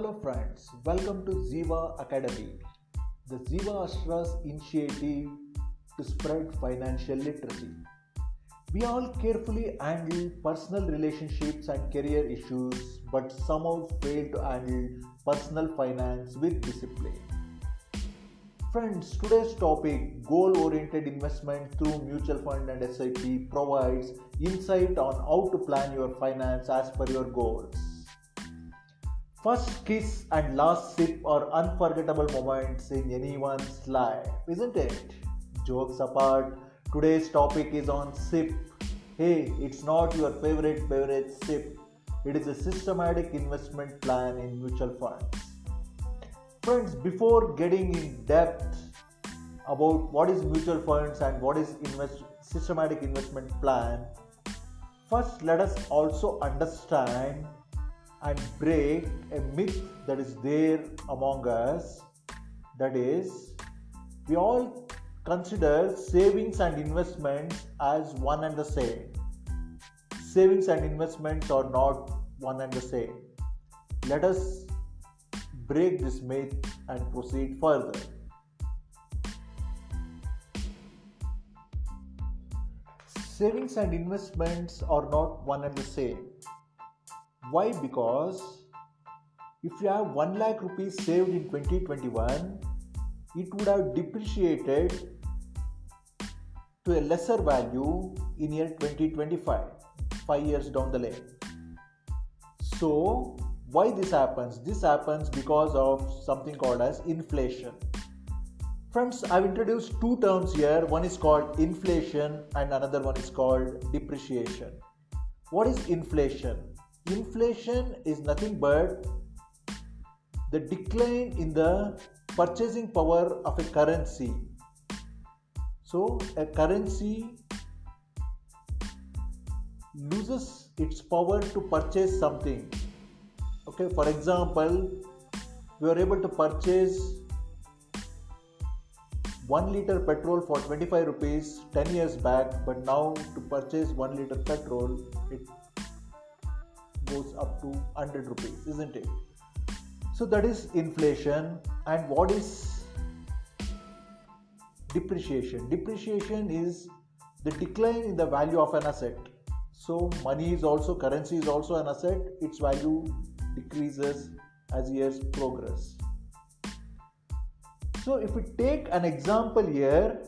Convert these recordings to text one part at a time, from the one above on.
Hello friends, welcome to Zeva Academy, the Zeva Ashra's initiative to spread financial literacy. We all carefully handle personal relationships and career issues, but somehow fail to handle personal finance with discipline. Friends, today's topic goal oriented investment through mutual fund and SIP provides insight on how to plan your finance as per your goals. First kiss and last sip are unforgettable moments in anyone's life, isn't it? Jokes apart, today's topic is on SIP. Hey, it's not your favorite beverage SIP, it is a systematic investment plan in mutual funds. Friends, before getting in depth about what is mutual funds and what is invest, systematic investment plan, first let us also understand and break a myth that is there among us. That is, we all consider savings and investments as one and the same. Savings and investments are not one and the same. Let us break this myth and proceed further. Savings and investments are not one and the same. Why? Because if you have 1 lakh rupees saved in 2021, it would have depreciated to a lesser value in year 2025, 5 years down the lane. So, why this happens? This happens because of something called as inflation. Friends i've introduced two terms here. One is called inflation and another one is called depreciation. What is inflation inflation is nothing but the decline in the purchasing power of a currency. So a currency loses its power to purchase something. Okay for example we are able to purchase 1 liter petrol for 25 rupees 10 years back but now to purchase 1 liter petrol it goes up to 100 rupees isn't it? So that is inflation and what is depreciation? Depreciation is the decline in the value of an asset. So money is also currency is also an asset. Its value decreases as years progress. So, if we take an example here,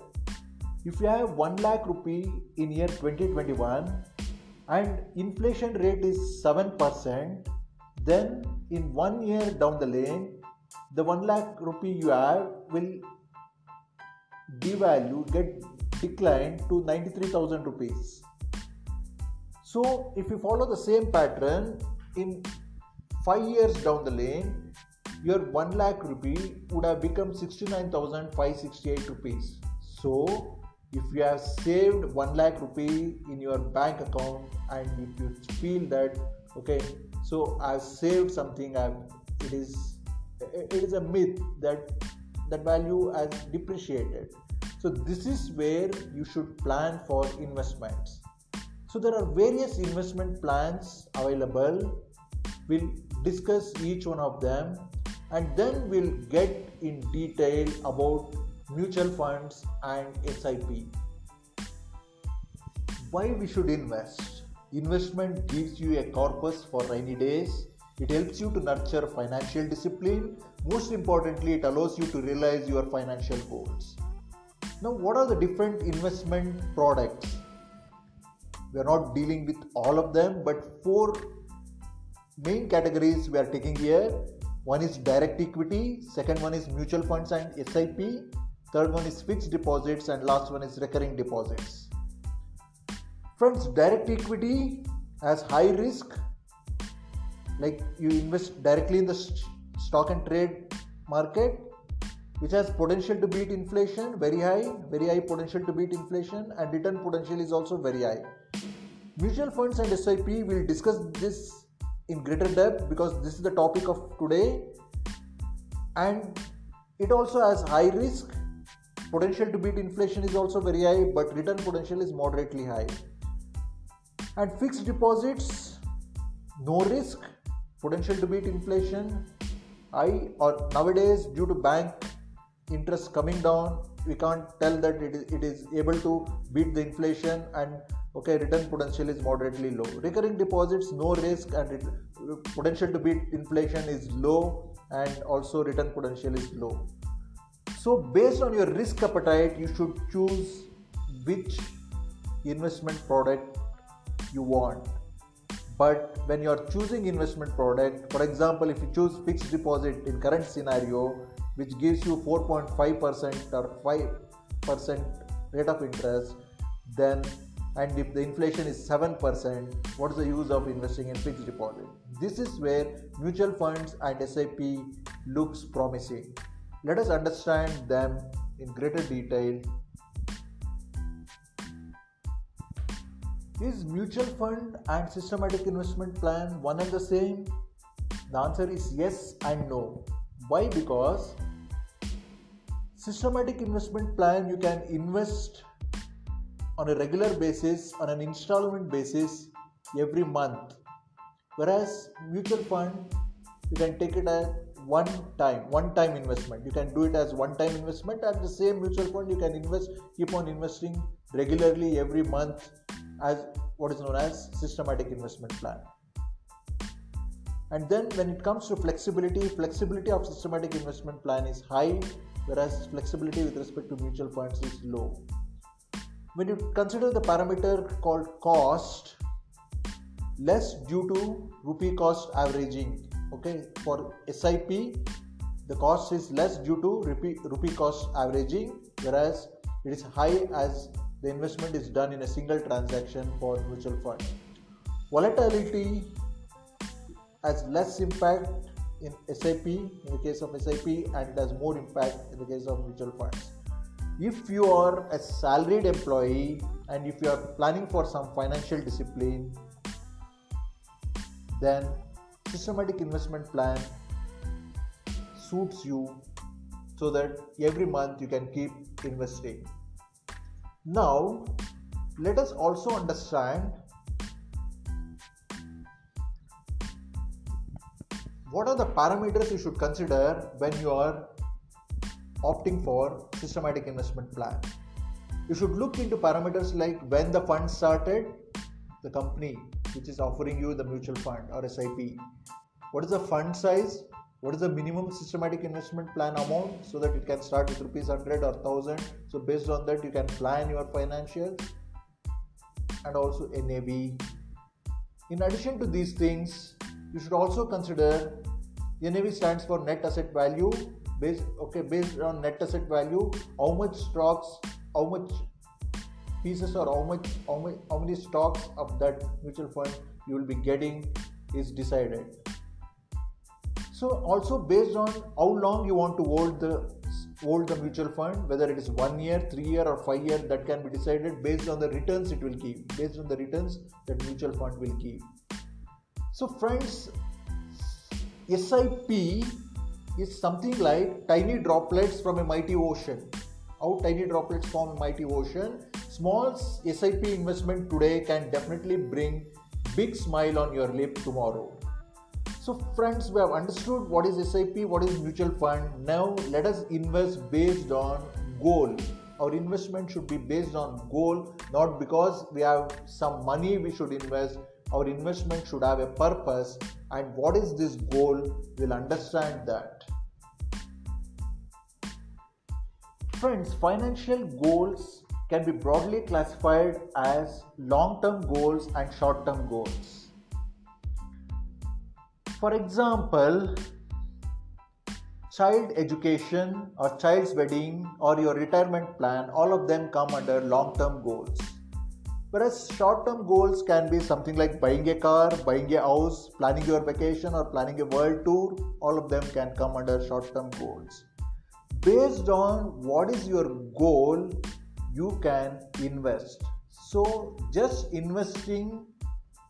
if you have 1 lakh rupee in year 2021 and inflation rate is 7%, then in one year down the lane, the 1 lakh rupee you have will devalue, get declined to 93,000 rupees. So, if you follow the same pattern in 5 years down the lane, your 1 lakh rupee would have become 69,568 rupees. So, if you have saved 1 lakh rupee in your bank account and if you feel that okay so i've saved something i've it is it is a myth that that value has depreciated. So this is where you should plan for investments. So there are various investment plans available. We'll discuss each one of them and then we'll get in detail about mutual funds and SIP. Why we should invest? Investment gives you a corpus for rainy days. It helps you to nurture financial discipline. Most importantly, it allows you to realize your financial goals. Now, what are the different investment products? We are not dealing with all of them, but four main categories we are taking here one is direct equity second one is mutual funds and sip third one is fixed deposits and last one is recurring deposits. Friends direct equity has high risk. Like you invest directly in the stock and trade market which has potential to beat inflation very high very high potential to beat inflation and return potential is also very high. Mutual funds and sip will discuss this in greater depth because this is the topic of today. And it also has high risk potential to beat inflation is also very high but return potential is moderately high and fixed deposits no risk potential to beat inflation I or nowadays due to bank interest coming down, we can't tell that it is, it is able to beat the inflation and okay return potential is moderately low. Recurring deposits no risk and it, potential to beat inflation is low and also return potential is low. So based on your risk appetite, you should choose which investment product you want. But when you are choosing investment product for example if you choose fixed deposit in current scenario which gives you 4.5% or 5% rate of interest then and if the inflation is 7% what is the use of investing in fixed deposit? This is where mutual funds and sip looks promising let us understand them in greater detail Is mutual fund and systematic investment plan one and the same? The answer is yes and no. Why? Because systematic investment plan you can invest on a regular basis on an installment basis every month whereas mutual fund you can take it as one time one time investment. You can do it as one time investment and the same mutual fund. You can invest keep on investing regularly every month as what is known as systematic investment plan. And then when it comes to flexibility flexibility of systematic investment plan is high whereas flexibility with respect to mutual funds is low. When you consider the parameter called cost less due to rupee cost averaging okay for sip the cost is less due to rupee, rupee cost averaging whereas it is high as the investment is done in a single transaction for mutual fund. Volatility has less impact in SIP in the case of SIP and it has more impact in the case of mutual funds. If you are a salaried employee and if you are planning for some financial discipline, then systematic investment plan suits you so that every month you can keep investing. Now, let us also understand what are the parameters you should consider when you are opting for systematic investment plan. You should look into parameters like when the fund started, the company which is offering you the mutual fund or SIP, what is the fund size, what is the minimum systematic investment plan amount so that it can start with rupees 100 or 1000 so based on that you can plan your financials and also nav in addition to these things you should also consider nav stands for net asset value. Based okay based on net asset value how much stocks how much pieces or how much how, many, how many stocks of that mutual fund you will be getting is decided so also based on how long you want to hold the hold the mutual fund, whether it is one year, three year, or five year, that can be decided based on the returns it will give, based on the returns that mutual fund will give. So friends, SIP is something like tiny droplets from a mighty ocean. How tiny droplets form a mighty ocean? Small SIP investment today can definitely bring big smile on your lip tomorrow. So, friends, we have understood what is SIP, what is mutual fund. Now, let us invest based on goal. Our investment should be based on goal, not because we have some money we should invest. Our investment should have a purpose, and what is this goal? We'll understand that. Friends, financial goals can be broadly classified as long term goals and short term goals. For example, child education or child's wedding or your retirement plan, all of them come under long term goals. Whereas short term goals can be something like buying a car, buying a house, planning your vacation, or planning a world tour, all of them can come under short term goals. Based on what is your goal, you can invest. So, just investing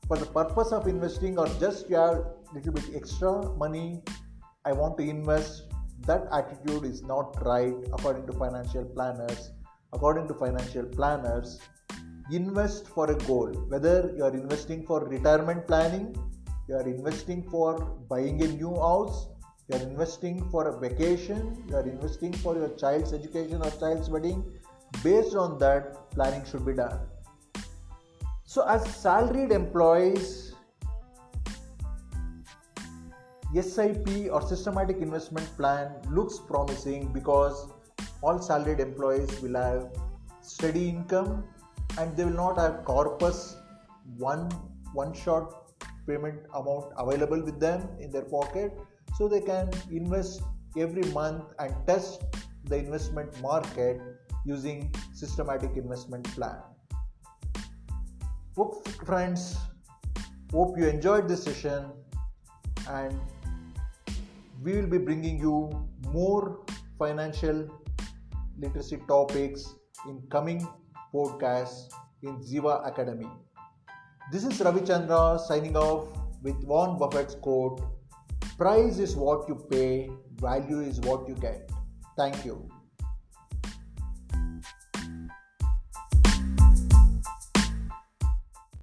for the purpose of investing or just you have little bit extra money i want to invest that attitude is not right according to financial planners according to financial planners invest for a goal whether you are investing for retirement planning you are investing for buying a new house you are investing for a vacation, you are investing for your child's education or child's wedding. Based on that, planning should be done. So, as salaried employees, SIP or systematic investment plan looks promising because all salaried employees will have steady income and they will not have corpus one one shot payment amount available with them in their pocket so they can invest every month and test the investment market using systematic investment plan hope friends hope you enjoyed this session and we will be bringing you more financial literacy topics in coming podcasts in Zeva Academy. This is Ravi Chandra signing off with Warren Buffett's quote Price is what you pay, value is what you get. Thank you.